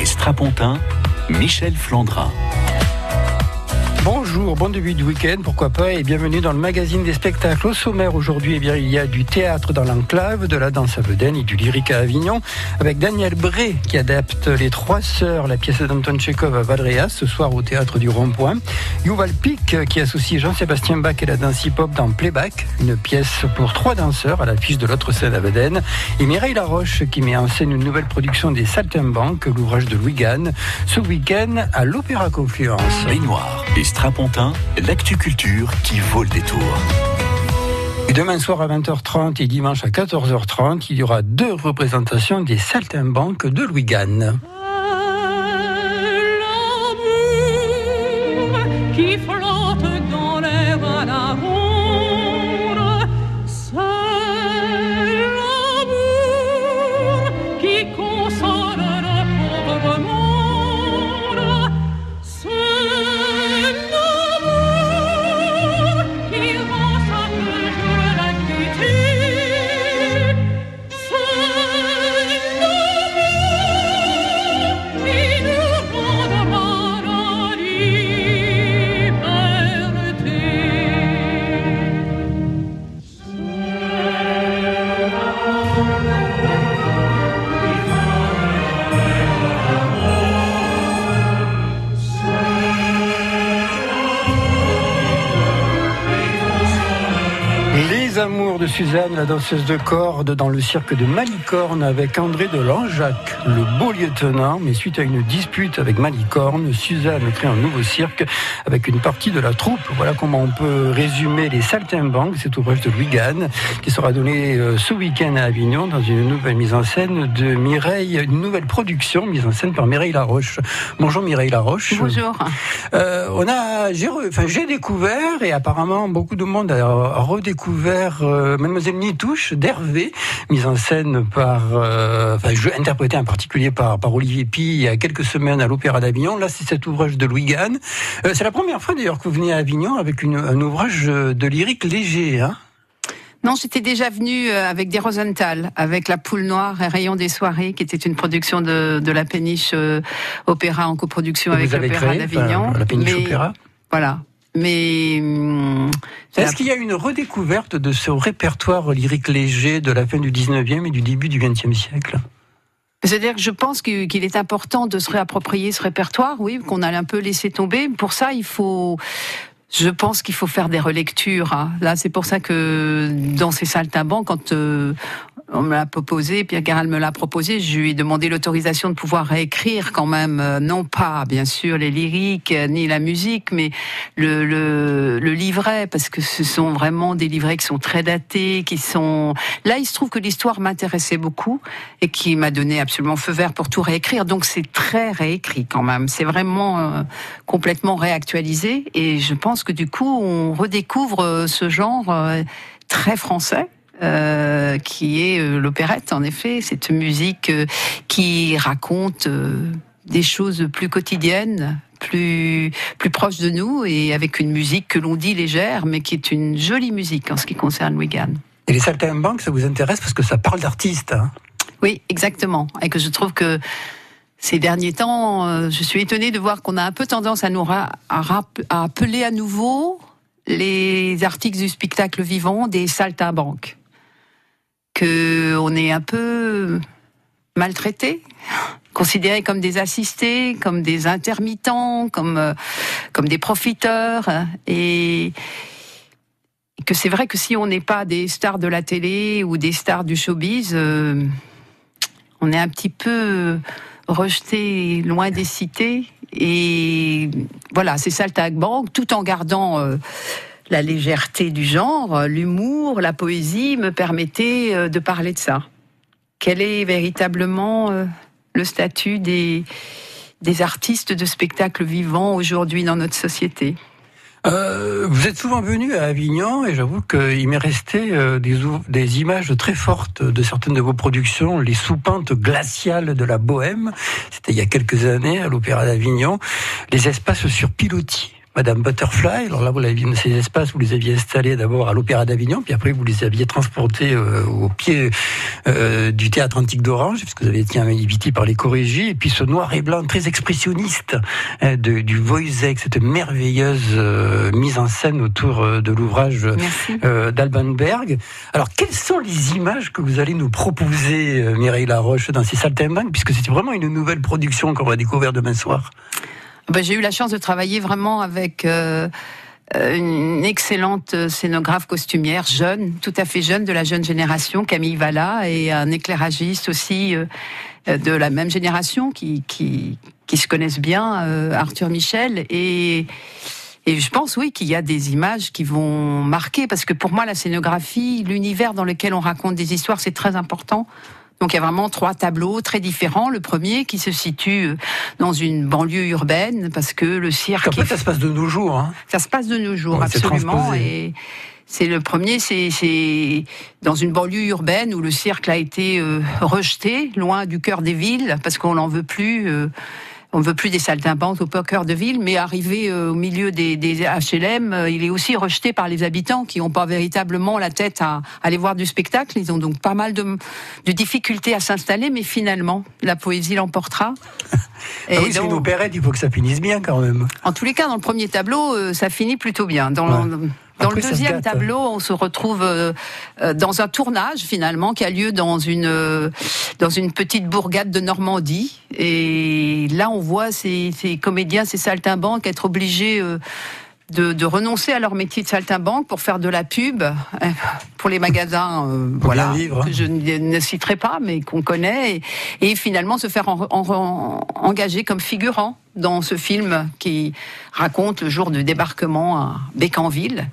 Et Strapontin, Michel Flandrin. Bonjour, bon début de week-end, pourquoi pas, et bienvenue dans le magazine des spectacles. Au sommaire aujourd'hui, eh bien, il y a du théâtre dans l'enclave, de la danse à Vedène et du lyrique à Avignon, avec Daniel Bré qui adapte Les Trois Sœurs, la pièce d'Anton Tchekhov à Vadreas, ce soir au théâtre du Rond-Point. Yuval Pic qui associe Jean-Sébastien Bach et la danse hip-hop dans Playback, une pièce pour trois danseurs à l'affiche de l'autre scène à Vedène. Et Mireille Laroche qui met en scène une nouvelle production des Saltimbanques, l'ouvrage de Louis Gann, ce week-end à l'Opéra Confluence. Baignoire et L'actu culture qui vaut le détour. Demain soir à 20h30 et dimanche à 14h30, il y aura deux représentations des Saltimbanques de Louis. Suzanne, la danseuse de corde, dans le cirque de Malicorne avec André de Langeac, le beau lieutenant. Mais suite à une dispute avec Malicorne, Suzanne crée un nouveau cirque avec une partie de la troupe. Voilà comment on peut résumer les Saltimbanques, cet ouvrage de Louis Gann, qui sera donné euh, ce week-end à Avignon dans une nouvelle mise en scène de Mireille, une nouvelle production mise en scène par Mireille Laroche. Bonjour Mireille Laroche. Bonjour. Euh, on a, j'ai, re- enfin, j'ai découvert et apparemment beaucoup de monde a, a redécouvert euh, Mademoiselle Nitouche d'Hervé, mise en scène par, euh, enfin, interprété en particulier par, par Olivier Pi il y a quelques semaines à l'Opéra d'Avignon. Là, c'est cet ouvrage de Louis Gann. Euh, c'est la première fois d'ailleurs que vous venez à Avignon avec une, un ouvrage de lyrique léger. Hein Non, j'étais déjà venue euh, avec des Rosenthal, avec La Poule Noire et Rayon des Soirées, qui était une production de, de la péniche euh, opéra en coproduction avec l'Opéra d'Avignon. la péniche Mais- opéra. Voilà. Mais hum, Est-ce qu'il y a une redécouverte de ce répertoire lyrique léger de la fin du 19e et du début du 20e siècle? C'est-à-dire que je pense qu'il est important de se réapproprier ce répertoire, oui, qu'on a un peu laissé tomber. Pour ça, il faut. Je pense qu'il faut faire des relectures. hein. Là, c'est pour ça que dans ces saltimbanques, quand euh, on me l'a proposé, Pierre Garal me l'a proposé, je lui ai demandé l'autorisation de pouvoir réécrire quand même, euh, non pas bien sûr les lyriques euh, ni la musique, mais le, le, le livret, parce que ce sont vraiment des livrets qui sont très datés, qui sont. Là, il se trouve que l'histoire m'intéressait beaucoup et qui m'a donné absolument feu vert pour tout réécrire. Donc c'est très réécrit quand même. C'est vraiment euh, complètement réactualisé et je pense que du coup on redécouvre euh, ce genre euh, très français. euh, qui est l'opérette, en effet, cette musique qui raconte des choses plus quotidiennes, plus plus proches de nous, et avec une musique que l'on dit légère, mais qui est une jolie musique en ce qui concerne Gann. Et les Saltimbanques, ça vous intéresse parce que ça parle d'artistes. Hein? Oui, exactement. Et que je trouve que ces derniers temps, euh, je suis étonnée de voir qu'on a un peu tendance à nous ra- à, appeler à nouveau les articles du spectacle vivant des saltimbanques. Que on est un peu maltraités, considérés comme des assistés, comme des intermittents, comme euh, comme des profiteurs et que c'est vrai que si on n'est pas des stars de la télé ou des stars du showbiz, euh, on est un petit peu rejeté loin des cités. Et voilà, c'est ça le tag bank, tout en gardant euh, la légèreté du genre, l'humour, la poésie, me permettait euh, de parler de ça. Quel est véritablement euh, le statut des, des artistes de spectacle vivant aujourd'hui dans notre société? Euh, vous êtes souvent venu à Avignon et j'avoue qu'il m'est resté euh, des, images très fortes de certaines de vos productions, les soupentes glaciales de la Bohème. C'était il y a quelques années à l'Opéra d'Avignon, les espaces sur pilotis. Madame Butterfly. Alors là, vous l'avez ces espaces, vous les aviez installés d'abord à l'Opéra d'Avignon, puis après vous les aviez transportés euh, au pied euh, du théâtre antique d'Orange, puisque vous avez été invité par les Corégies, et puis ce noir et blanc très expressionniste hein, de, du Wojciech, cette merveilleuse euh, mise en scène autour de l'ouvrage d'Albenberg. Alors, quelles sont les images que vous allez nous proposer, Mireille Laroche, dans ces saltimbanques, puisque c'est vraiment une nouvelle production qu'on va découvrir demain soir? Ben, J'ai eu la chance de travailler vraiment avec euh, euh, une excellente scénographe costumière, jeune, tout à fait jeune, de la jeune génération, Camille Valla, et un éclairagiste aussi euh, de la même génération qui, qui, qui se connaissent bien, Arthur Michel. Et, et je pense, oui, qu'il y a des images qui vont marquer, parce que pour moi, la scénographie, l'univers dans lequel on raconte des histoires, c'est très important. Donc il y a vraiment trois tableaux très différents. Le premier qui se situe euh, dans une banlieue urbaine parce que le cirque. En ça se passe de nos jours. Hein. Ça se passe de nos jours, absolument. Et c'est le premier, c'est dans une banlieue urbaine où le cirque a été euh, rejeté, loin du cœur des villes, parce qu'on n'en veut plus. Euh, on ne veut plus des saltimbanques au cœur de ville, mais arrivé euh, au milieu des, HLM, euh, il est aussi rejeté par les habitants qui n'ont pas véritablement la tête à, aller voir du spectacle. Ils ont donc pas mal de, difficultés à s'installer, mais finalement, la poésie l'emportera. ah oui, c'est une opérette, il faut que ça finisse bien quand même. En tous les cas, dans le premier tableau, euh, ça finit plutôt bien. Dans dans le deuxième tableau, on se retrouve euh, euh, dans un tournage finalement qui a lieu dans une euh, dans une petite bourgade de Normandie. Et là, on voit ces, ces comédiens, ces saltimbanques être obligés de, de, renoncer à leur métier de saltimbanque pour faire de la pub pour les magasins, voilà, que je ne citerai pas, mais qu'on connaît, et, et, finalement se faire en, en, engager comme figurant dans ce film qui raconte le jour de débarquement à Bécanville.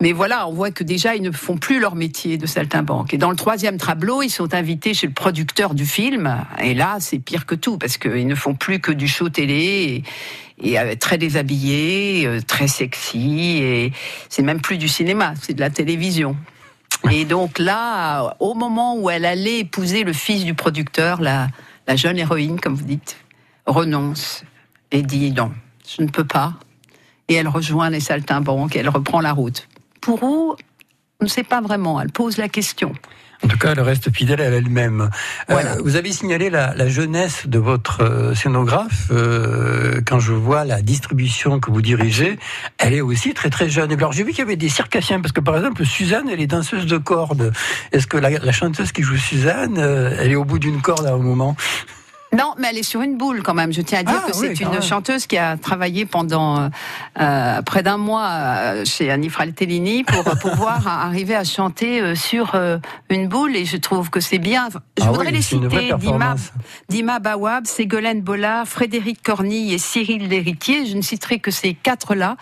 Mais voilà, on voit que déjà, ils ne font plus leur métier de saltimbanque. Et dans le troisième tableau, ils sont invités chez le producteur du film. Et là, c'est pire que tout, parce qu'ils ne font plus que du show télé. Et, euh, très déshabillés, euh, très sexy. Et c'est même plus du cinéma, c'est de la télévision. Et donc là, au moment où elle allait épouser le fils du producteur, la, la jeune héroïne, comme vous dites, renonce et dit non, je ne peux pas. Et elle rejoint les saltimbanques et elle reprend la route pour où on ne sait pas vraiment. Elle pose la question. En tout cas, elle reste fidèle à elle-même. Euh, vous avez signalé la, jeunesse de votre euh, scénographe. Euh, quand je vois la distribution que vous dirigez, elle est aussi très très jeune. Et alors j'ai vu qu'il y avait des circassiens, parce que par exemple, Suzanne, elle est danseuse de cordes. Est-ce que la, la, chanteuse qui joue Suzanne, elle est au bout d'une corde à un moment? Non, mais elle est sur une boule quand même. Je tiens à dire ah que c'est une chanteuse qui a travaillé pendant euh, près d'un mois euh, chez Annie Fraltellini pour pouvoir arriver à chanter euh, sur une boule et je trouve que c'est bien. Je ah voudrais les citer Dima, Dima Bawab, Ségolène Bollard, Frédéric Cornille et Cyril Lhéritier. Je ne citerai que ces quatre-là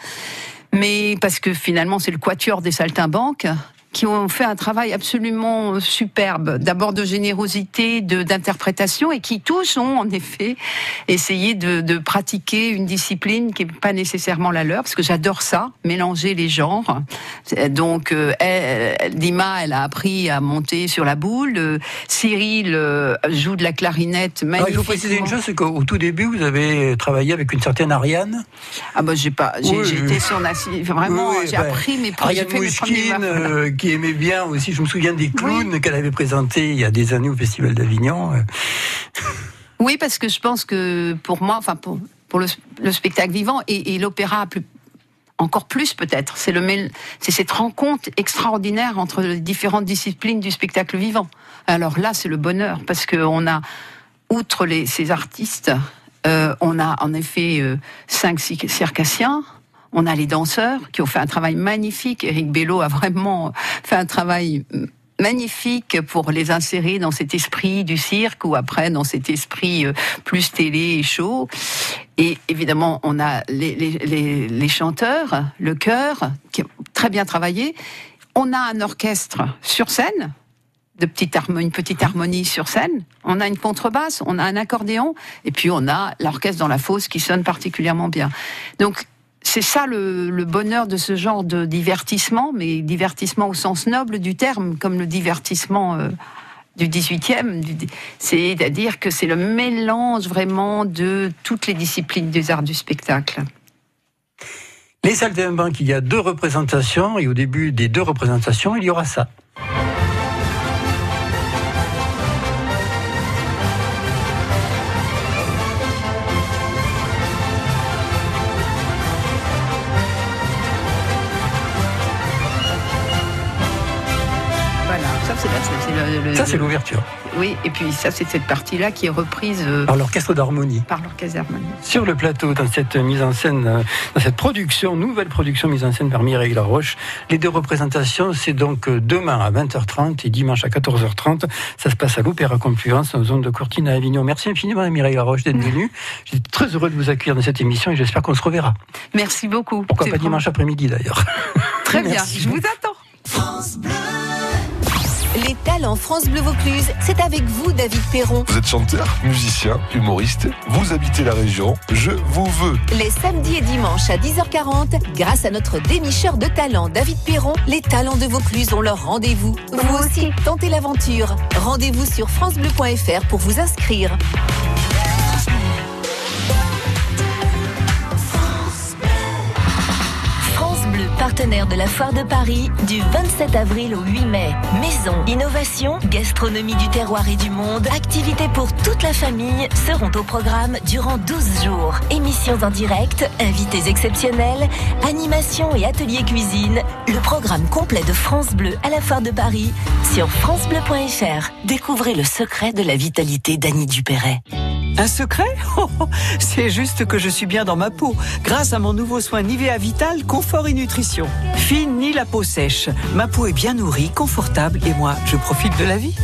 mais parce que finalement c'est le quatuor des saltimbanques qui ont fait un travail absolument superbe, d'abord de générosité, de d'interprétation, et qui tous ont en effet essayé de, de pratiquer une discipline qui n'est pas nécessairement la leur, parce que j'adore ça, mélanger les genres. Donc, euh, elle, Dima, elle a appris à monter sur la boule. Cyril euh, joue de la clarinette magnifiquement. il faut préciser une chose, c'est qu'au tout début, vous avez travaillé avec une certaine Ariane. Ah bah j'ai pas, j'ai été sur vraiment, j'ai appris mes, Ariane mes qui aimait bien aussi. Je me souviens des clowns qu'elle avait présentés il y a des années au Festival d'Avignon. Oui, parce que je pense que pour moi, enfin pour, pour le, spectacle vivant et, l'opéra encore plus peut-être, c'est le c'est cette rencontre extraordinaire entre les différentes disciplines du spectacle vivant. Alors là, c'est le bonheur parce que on a outre les, ces artistes, euh, on a en effet euh, cinq circassiens, on a les danseurs qui ont fait un travail magnifique. Eric Bello a vraiment fait un travail magnifique pour les insérer dans cet esprit du cirque ou après dans cet esprit euh, plus télé et chaud. Et évidemment, on a les, chanteurs, le chœur, qui a très bien travaillé. On a un orchestre sur scène, de une petite harmonie sur scène. On a une contrebasse, on a un accordéon, et puis on a l'orchestre dans la fosse qui sonne particulièrement bien. Donc c'est ça le, bonheur de ce genre de divertissement, mais divertissement au sens noble du terme, comme le divertissement euh, du 18e. C'est-à-dire que c'est le mélange vraiment de toutes les disciplines des arts du spectacle. Les Saltimbanques, il y a deux représentations et au début des deux représentations, il y aura ça. Ça, c'est l'ouverture. Oui, et puis ça c'est cette partie-là qui est reprise euh, Par l'orchestre d'harmonie. par l'orchestre d'harmonie. Sur le plateau, dans cette mise en scène, euh, dans cette production, nouvelle production mise en scène par Mireille Laroche, les deux représentations, c'est donc euh, demain à 20h30 et dimanche à 14h30. Ça se passe à l'Opéra Confluence, en zone de Courtine à Avignon. Merci infiniment, Mireille Laroche, d'être venue. J'étais très heureux de vous accueillir dans cette émission et j'espère qu'on se reverra. Merci beaucoup. Pourquoi pas dimanche après-midi d'ailleurs. Très bien, Merci. je vous attends. Les talents France Bleu Vaucluse, c'est avec vous, David Perron. Vous êtes chanteur, musicien, humoriste, vous habitez la région, je vous veux. Les samedis et dimanches à 10h40, grâce à notre dénicheur de talents, David Perron, les talents de Vaucluse ont leur rendez-vous. Vous aussi, tentez l'aventure. Rendez-vous sur FranceBleu.fr pour vous inscrire. Partenaire de la Foire de Paris, du 27 avril au 8 mai. Maison, innovation, gastronomie du terroir et du monde, activités pour toute la famille seront au programme durant 12 jours. Émissions en direct, invités exceptionnels, animations et ateliers cuisine. Le programme complet de France Bleu à la Foire de Paris sur francebleu.fr. Découvrez le secret de la vitalité d'Annie Dupéret. Un secret Oh, C'est juste que je suis bien dans ma peau, grâce à mon nouveau soin Nivea Vital Confort et Nutrition. Fini la peau sèche, ma peau est bien nourrie, confortable et moi, je profite de la vie.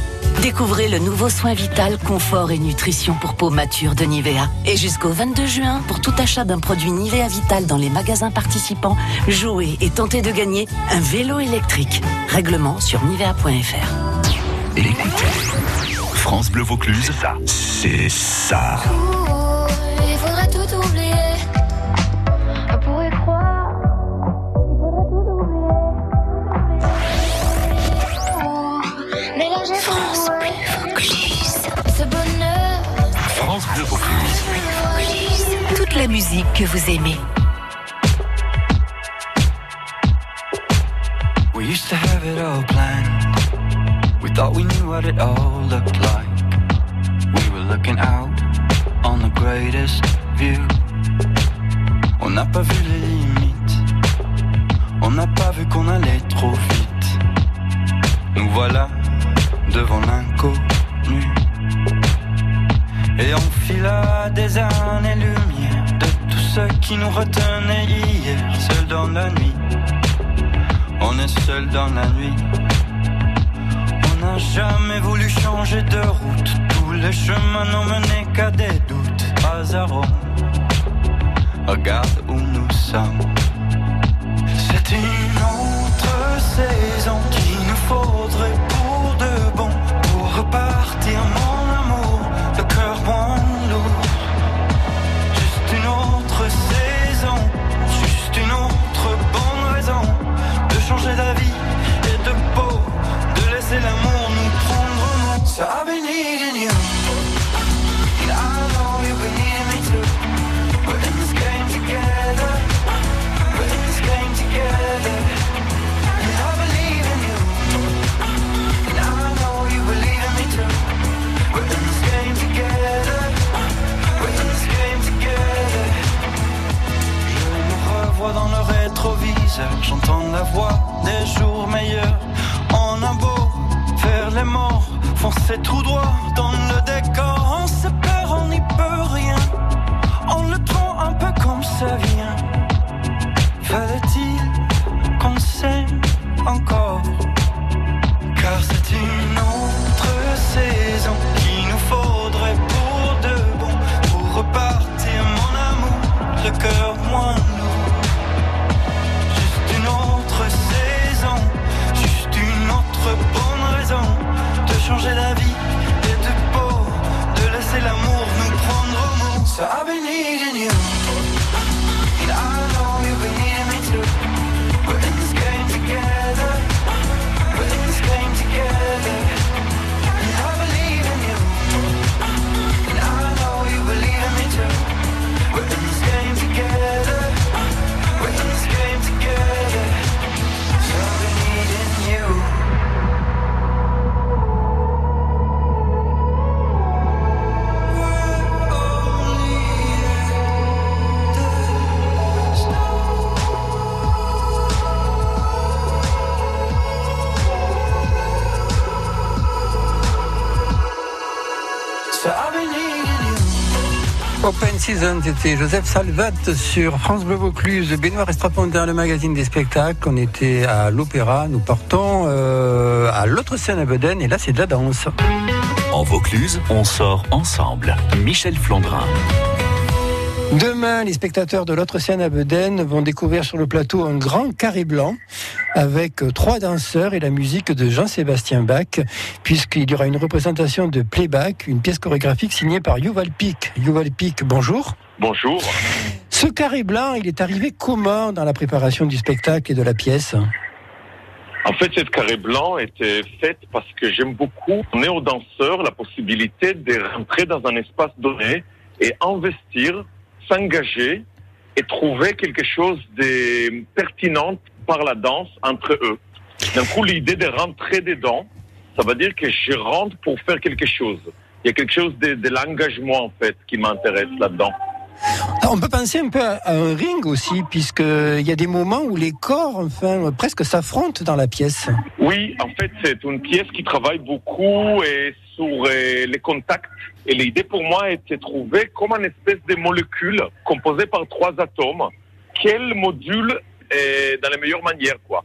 Découvrez le nouveau soin vital, confort et nutrition pour peau mature de Nivea. Et jusqu'au 22 juin, pour tout achat d'un produit Nivea Vital dans les magasins participants, jouez et tentez de gagner un vélo électrique. Règlement sur nivea.fr. France Bleu Vaucluse, c'est ça. Il faudrait tout oublier. On pourrait croire. Mais là j'ai France Ce bonheur. France Bleu Vaucluse. Toute la musique que vous aimez. What it all looked like. We were looking out on the greatest view. On n'a pas vu les limites. On n'a pas vu qu'on allait trop vite. Nous voilà devant l'inconnu. Et on fila des années-lumière de tout ce qui nous retenait hier, seul dans la nuit. On est seul dans la nuit. Jamais voulu changer de route. Tous les chemins n'ont mené qu'à des doutes. Rome. Regarde où nous sommes. C'est une autre saison qu'il nous faudrait j'entends la voix des jours meilleurs. On a beau faire les morts, foncer tout droit dans le décor. C'était Joseph Salvat sur France Bleu Vaucluse, Benoît Estrapondin, le magazine des spectacles. On était à l'Opéra, nous partons euh, à l'autre scène à Beden et là c'est de la danse. En Vaucluse, on sort ensemble. Michel Flandrin. Demain, les spectateurs de l'autre scène à Beden vont découvrir sur le plateau un grand carré blanc avec trois danseurs et la musique de Jean-Sébastien Bach, puisqu'il y aura une représentation de playback, une pièce chorégraphique signée par Yuval Pic. Yuval Pic, bonjour. Bonjour. Ce carré blanc, il est arrivé comment dans la préparation du spectacle et de la pièce? En fait, cette carré blanc était faite parce que j'aime beaucoup donner aux danseurs la possibilité de rentrer dans un espace donné et investir, s'engager et trouver quelque chose de pertinent par la danse entre eux. D'un coup, l'idée de rentrer dedans, ça veut dire que je rentre pour faire quelque chose. Il y a quelque chose de, de l'engagement, en fait, qui m'intéresse là-dedans. On peut penser un peu à un ring aussi, puisqu'il y a des moments où les corps, enfin, presque s'affrontent dans la pièce. Oui, en fait, c'est une pièce qui travaille beaucoup et sur euh, les contacts. Et l'idée pour moi est de trouver comme une espèce de molécule composée par trois atomes. Quel module est dans la meilleure manière, quoi.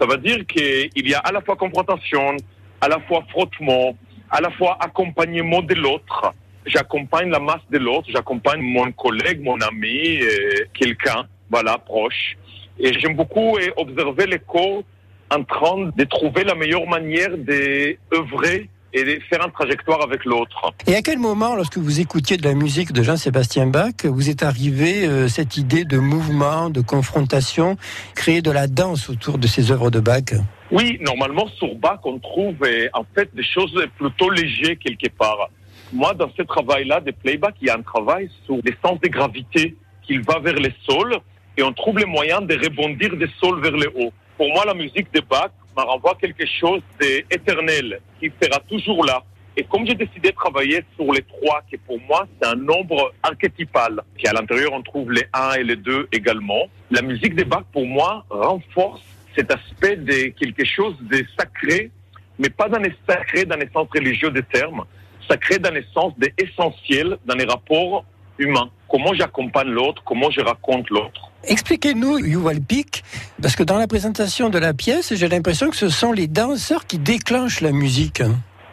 Ça veut dire qu'il y a à la fois confrontation, à la fois frottement, à la fois accompagnement de l'autre. J'accompagne la masse de l'autre, j'accompagne mon collègue, mon ami, euh, quelqu'un, voilà, proche. Et j'aime beaucoup observer les corps en train de trouver la meilleure manière d'œuvrer et de faire une trajectoire avec l'autre. Et à quel moment, lorsque vous écoutiez de la musique de Jean-Sébastien Bach, vous est arrivé euh, cette idée de mouvement, de confrontation, créer de la danse autour de ces œuvres de Bach? Oui, normalement sur Bach, on trouve euh, en fait des choses plutôt légères quelque part. Moi, dans ce travail-là de playback, il y a un travail sur les sens de gravité qu'il va vers les sols et on trouve les moyens de rebondir des sols vers le haut. Pour moi, la musique de Bach me renvoie quelque chose d'éternel qui sera toujours là. Et comme j'ai décidé de travailler sur les trois, qui pour moi c'est un nombre archétypal, qui à l'intérieur on trouve les 1 et les 2 également, la musique des Bach pour moi renforce cet aspect de quelque chose de sacré, mais pas dans les sacré dans les sens religieux des termes, sacré dans le sens de essentiel dans les rapports humains. Comment j'accompagne l'autre, comment je raconte l'autre. Expliquez-nous, Yuval Pic, parce que dans la présentation de la pièce, j'ai l'impression que ce sont les danseurs qui déclenchent la musique.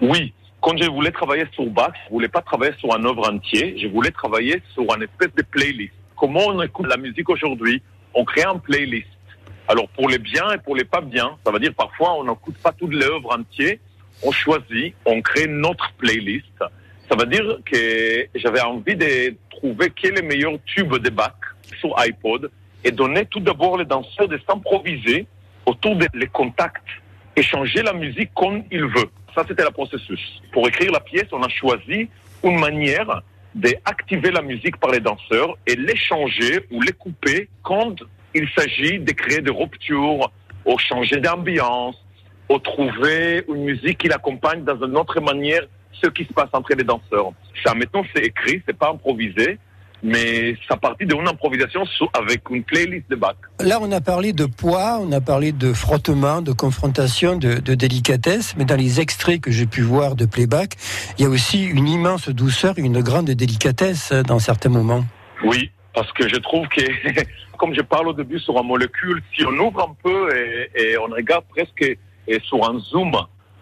Oui, quand je voulais travailler sur Bach, je voulais pas travailler sur un œuvre entier, je voulais travailler sur une espèce de playlist. Comment on écoute la musique aujourd'hui? On crée un playlist. Alors pour les biens et pour les pas bien, ça veut dire parfois on n'écoute pas toute l'œuvre entière, on choisit, on crée notre playlist. Ça veut dire que j'avais envie de trouver quel est le meilleur tube de Bach sur iPod et donner tout d'abord les danseurs de s'improviser autour des les contacts, échanger la musique comme il veut. Ça, c'était le processus. Pour écrire la pièce, on a choisi une manière d'activer la musique par les danseurs et l'échanger ou les couper quand il s'agit de créer des ruptures, ou changer d'ambiance, ou trouver une musique qui l'accompagne dans une autre manière ce qui se passe entre les danseurs. Ça, maintenant, c'est écrit, c'est pas improvisé, mais ça partit d'une improvisation avec une playlist de Bach. Là, on a parlé de poids, on a parlé de frottement, de confrontation, de, de délicatesse, mais dans les extraits que j'ai pu voir de playback, il y a aussi une immense douceur, une grande délicatesse euh, dans certains moments. Oui, parce que je trouve que, comme je parle au début sur un molécule, si on ouvre un peu et, et on regarde presque et sur un zoom,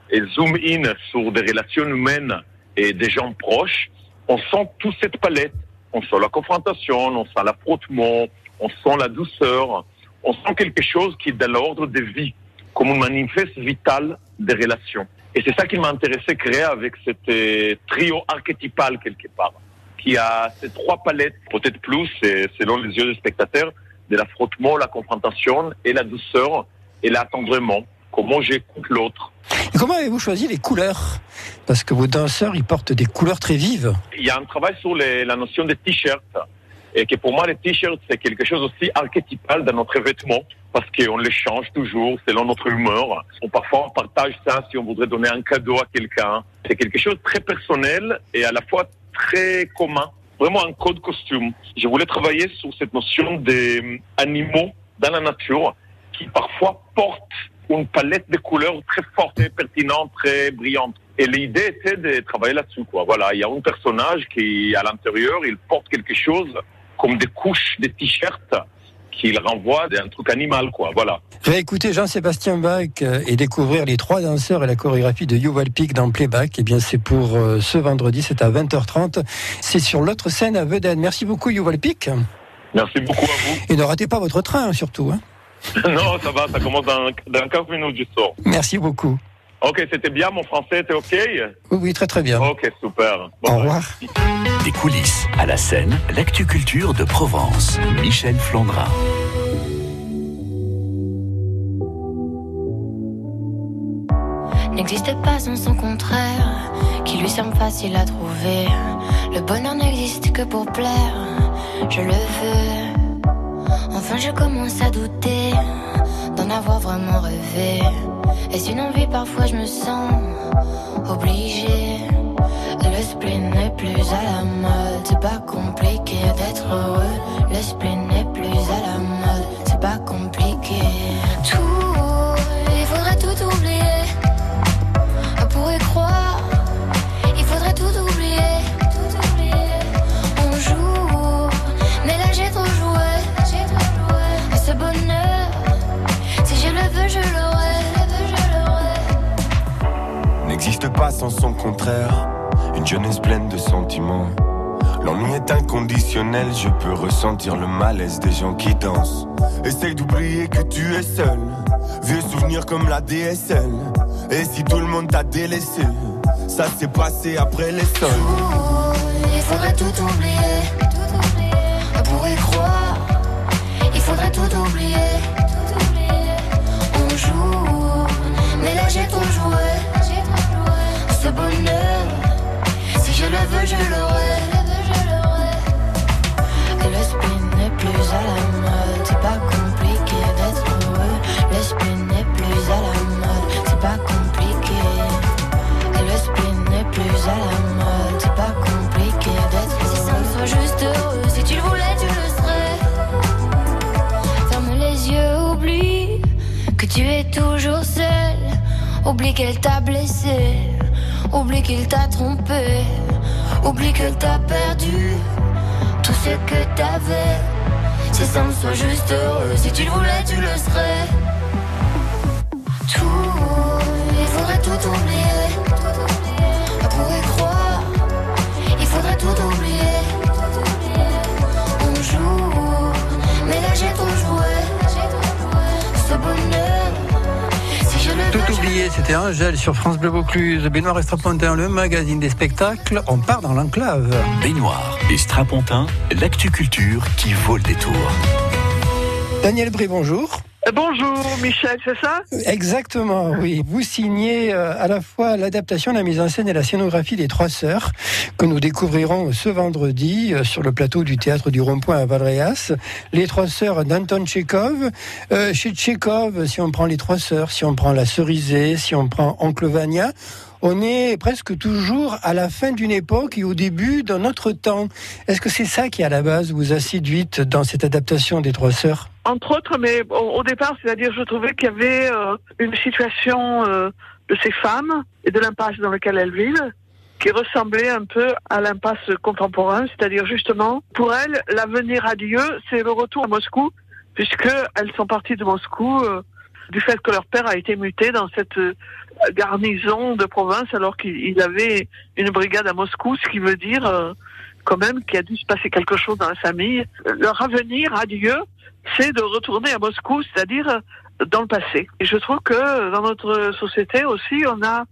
et zoom in sur des relations humaines et des gens proches, on sent toute cette palette. On sent la confrontation, on sent l'affrontement, on sent la douceur, on sent quelque chose qui est de l'ordre de vie, comme un manifeste vital des relations. Et c'est ça qui m'a intéressé créer avec cet euh, trio archétypal quelque part qui a ces trois palettes, peut-être plus, selon les yeux des spectateurs, de l'affrontement, la confrontation et la douceur et l'attendrement. Comment j'écoute l'autre. Et comment avez-vous choisi les couleurs? Parce que vos danseurs, ils portent des couleurs très vives. Il y a un travail sur les- la notion des t-shirts. Et que pour moi, les t-shirts, c'est quelque chose aussi archétypal dans notre vêtement. Parce qu'on les change toujours selon notre humeur. On, parfois, on partage ça si on voudrait donner un cadeau à quelqu'un. C'est quelque chose de très personnel et à la fois très commun. Vraiment un code costume. Je voulais travailler sur cette notion des animaux dans la nature qui parfois portent une palette de couleurs très forte, très pertinente, très brillante. Et l'idée était de travailler là-dessus, quoi. Voilà, il y a un personnage qui, à l'intérieur, il porte quelque chose comme des couches, des t-shirts qu'il renvoie d'un truc animal, quoi. Voilà. Réécouter Jean-Sébastien Bach euh, et découvrir les trois danseurs et la chorégraphie de Yuval Pic dans Playback, eh bien, c'est pour euh, ce vendredi, c'est à 20h30. C'est sur l'autre scène à Vedène. Merci beaucoup, Yuval Pic. Merci beaucoup à vous. Et ne ratez pas votre train, surtout. hein. non, ça va, ça commence dans, dans 15 minutes, je sors. Merci beaucoup. Ok, c'était bien, mon français était ok? Oui, oui, très très bien. Ok, super. Bon, Au revoir. Des coulisses à la scène, l'actu culture de Provence. Michel Flandrin. n'existe pas sans son contraire, qui lui semble facile à trouver. Le bonheur n'existe que pour plaire, je le veux. Enfin, je commence à douter d'en avoir vraiment rêvé. Est-ce une envie Parfois, je me sens obligée. Le spleen n'est plus à la mode, c'est pas compliqué d'être heureux. Le spleen n'est plus à la mode, c'est pas compliqué. Sans son contraire. Une jeunesse pleine de sentiments. L'ennui est inconditionnel, je peux ressentir le malaise des gens qui dansent. Essaye d'oublier que tu es seul. Vieux souvenirs comme la DSL. Et si tout le monde t'a délaissé, ça s'est passé après les sols. C'était Angèle sur France Bleu Vaucluse. Benoît Restrapontin, le magazine des spectacles. On part dans l'enclave. Baignoire et Strapontin, l'actu culture qui vaut le détour. Daniel Bré, bonjour. Bonjour Michel, c'est ça? Exactement, oui. Vous signez euh, à la fois l'adaptation, la mise en scène et la scénographie des Trois Sœurs que nous découvrirons ce vendredi euh, sur le plateau du théâtre du Rond-Point à Valréas. Les Trois Sœurs d'Anton Tchekhov. Euh, chez Tchekhov, si on prend les Trois Sœurs, si on prend la Cerisée, si on prend Oncle Vania, on est presque toujours à la fin d'une époque et au début d'un autre temps. Est-ce que c'est ça qui, à la base, vous a séduite dans cette adaptation des Trois Sœurs? Entre autres, mais au, départ, c'est-à-dire je trouvais qu'il y avait euh, une situation euh, de ces femmes et de l'impasse dans laquelle elles vivent qui ressemblait un peu à l'impasse contemporaine, c'est-à-dire justement, pour elles, l'avenir à Dieu, c'est le retour à Moscou, puisque elles sont parties de Moscou euh, du fait que leur père a été muté dans cette garnison de province alors qu'il il avait une brigade à Moscou, ce qui veut dire euh, quand même qu'il a dû se passer quelque chose dans la famille. Leur avenir à c'est de retourner à Moscou, c'est-à-dire euh, dans le passé. Et je trouve que dans notre société aussi, on a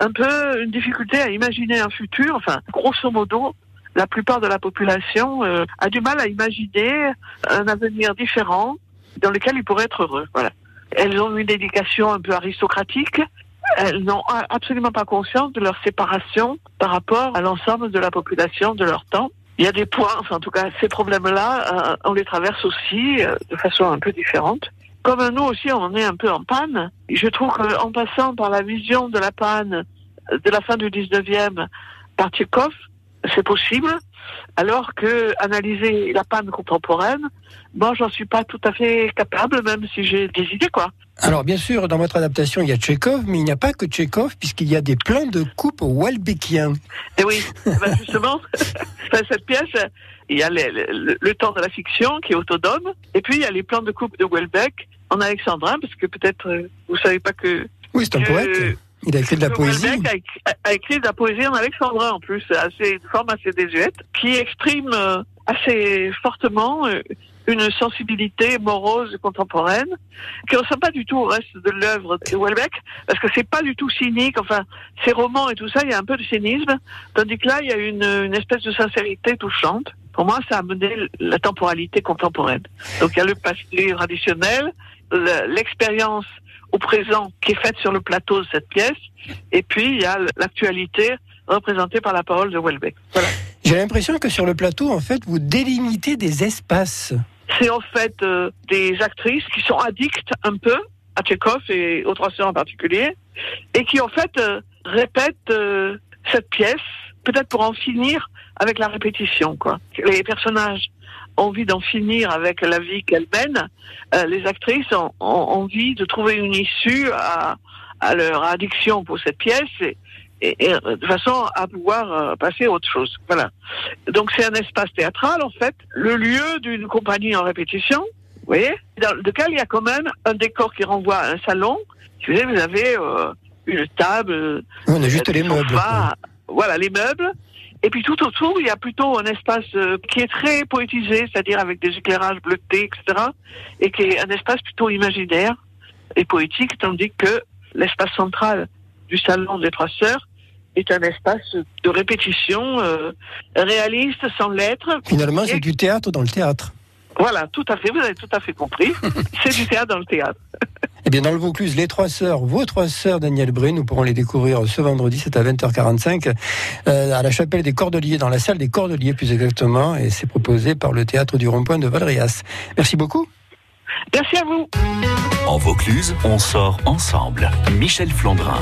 un peu une difficulté à imaginer un futur. Enfin, grosso modo, la plupart de la population euh, a du mal à imaginer un avenir différent dans lequel ils pourraient être heureux. Voilà. Elles ont une éducation un peu aristocratique. Elles n'ont absolument pas conscience de leur séparation par rapport à l'ensemble de la population de leur temps. Il y a des points, enfin en tout cas ces problèmes-là, euh, on les traverse aussi euh, de façon un peu différente. Comme nous aussi, on est un peu en panne. Je trouve qu'en passant par la vision de la panne de la fin du 19e par Tchekhov, c'est possible, alors que analyser la panne contemporaine, moi, j'en suis pas tout à fait capable, même si j'ai des idées, quoi. Alors bien sûr, dans votre adaptation, il y a Tchekhov, mais il n'y a pas que Tchekhov, puisqu'il y a des plans de coupe Walbeckiens. Et oui, eh ben, justement, cette pièce, il y a le, le- le temps de la fiction qui est autodome, et puis il y a les plans de coupe de Welbeck en alexandrin, parce que peut-être euh, vous savez pas que Oui, c'est un que- poète. Il a écrit de la poésie. Houellebecq a, écrit- a écrit de la poésie en alexandrin en plus, assez, de forme assez désuète, qui exprime euh, assez fortement euh, une sensibilité morose contemporaine, qui ne ressemble pas du tout au reste de l'œuvre de Houellebecq, parce que c'est pas du tout cynique, enfin, ses romans et tout ça, il y a un peu de cynisme, tandis que là, il y a une, une espèce de sincérité touchante. Pour moi, ça a amené la temporalité contemporaine. Donc il y a le passé traditionnel, le- l'expérience au présent qui est faite sur le plateau de cette pièce, et puis il y a l'actualité représentée par la parole de Welbeck. Voilà. J'ai l'impression que sur le plateau, en fait, vous délimitez des espaces. C'est en fait euh, des actrices qui sont addictes un peu à Tchekhov et aux trois sœurs en particulier, et qui en fait euh, répètent euh, cette pièce, peut-être pour en finir avec la répétition. Quoi. Les personnages envie d'en finir avec la vie qu'elles mènent. Euh, les actrices ont, ont envie de trouver une issue à, à leur addiction pour cette pièce et, et- et, euh, de façon à pouvoir euh, passer à autre chose. Voilà. Donc c'est un espace théâtral en fait, le lieu d'une compagnie en répétition, vous voyez, dans lequel il y a quand même un décor qui renvoie à un salon. Vous savez, vous avez euh, une table, On a juste les meubles. voilà les meubles. Et puis tout autour, il y a plutôt un espace euh, qui est très poétisé, c'est-à-dire avec des éclairages bleutés, etc. Et qui est un espace plutôt imaginaire et poétique, tandis que l'espace central du salon des trois sœurs est un espace de répétition euh, réaliste, sans lettres. Finalement, c'est du théâtre dans le théâtre. Voilà, tout à fait, vous avez tout à fait compris. c'est du théâtre dans le théâtre. Eh bien, dans le Vaucluse, les trois sœurs, vos trois sœurs, Daniel Bré, nous pourrons les découvrir ce vendredi, c'est à 20h45, euh, à la chapelle des Cordeliers, dans la salle des Cordeliers plus exactement, et c'est proposé par le théâtre du Rond-Point de Valrias. Merci beaucoup. Merci à vous. En Vaucluse, on sort ensemble. Michel Flandrin.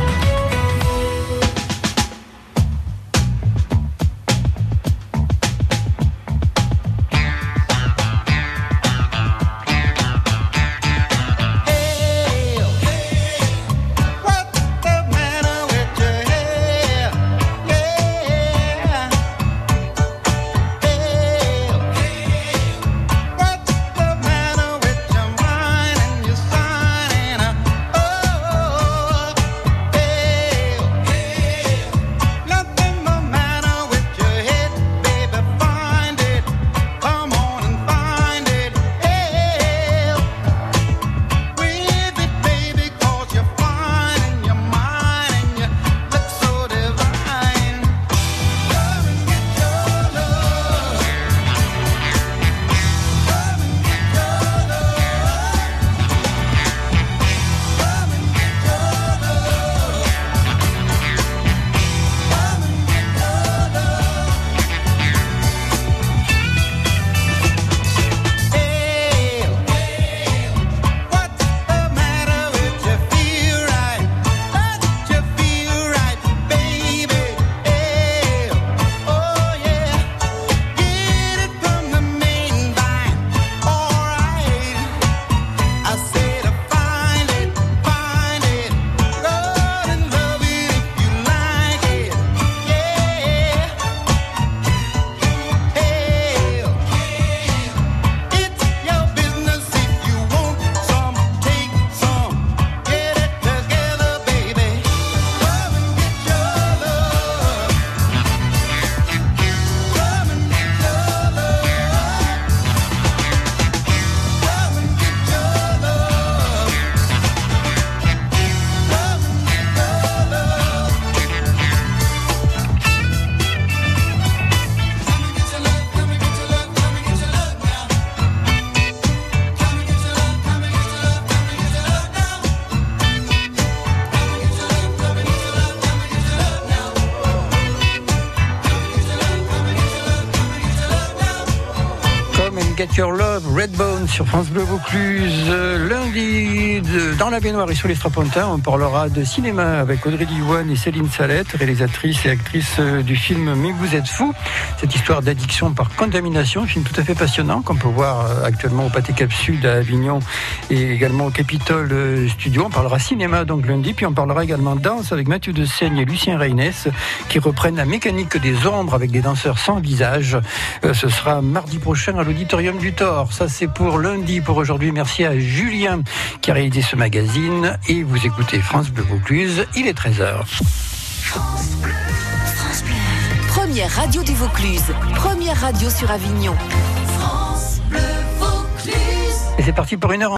Get Your Love, Redbone sur France Bleu Vaucluse. Euh, Lundi, dans la baignoire et sur les strapontins, on parlera de cinéma avec Audrey Diwan et Céline Salette, réalisatrice et actrice euh, du film Mais vous êtes fou. Cette histoire d'addiction par contamination, film tout à fait passionnant qu'on peut voir euh, actuellement au Pâté Cap Sud à Avignon et également au Capitole Studio. On parlera cinéma donc lundi, puis on parlera également danse avec Mathieu de Seigne et Lucien Reynès qui reprennent la mécanique des ombres avec des danseurs sans visage. Ce sera mardi prochain à l'Auditorium du Thor. Ça c'est pour lundi. Pour aujourd'hui, merci à Julien qui a réalisé ce magazine et vous écoutez France Bleu Vaucluse. Il est 13h. Première radio du Vaucluse. Première radio sur Avignon. Et c'est parti pour une heure.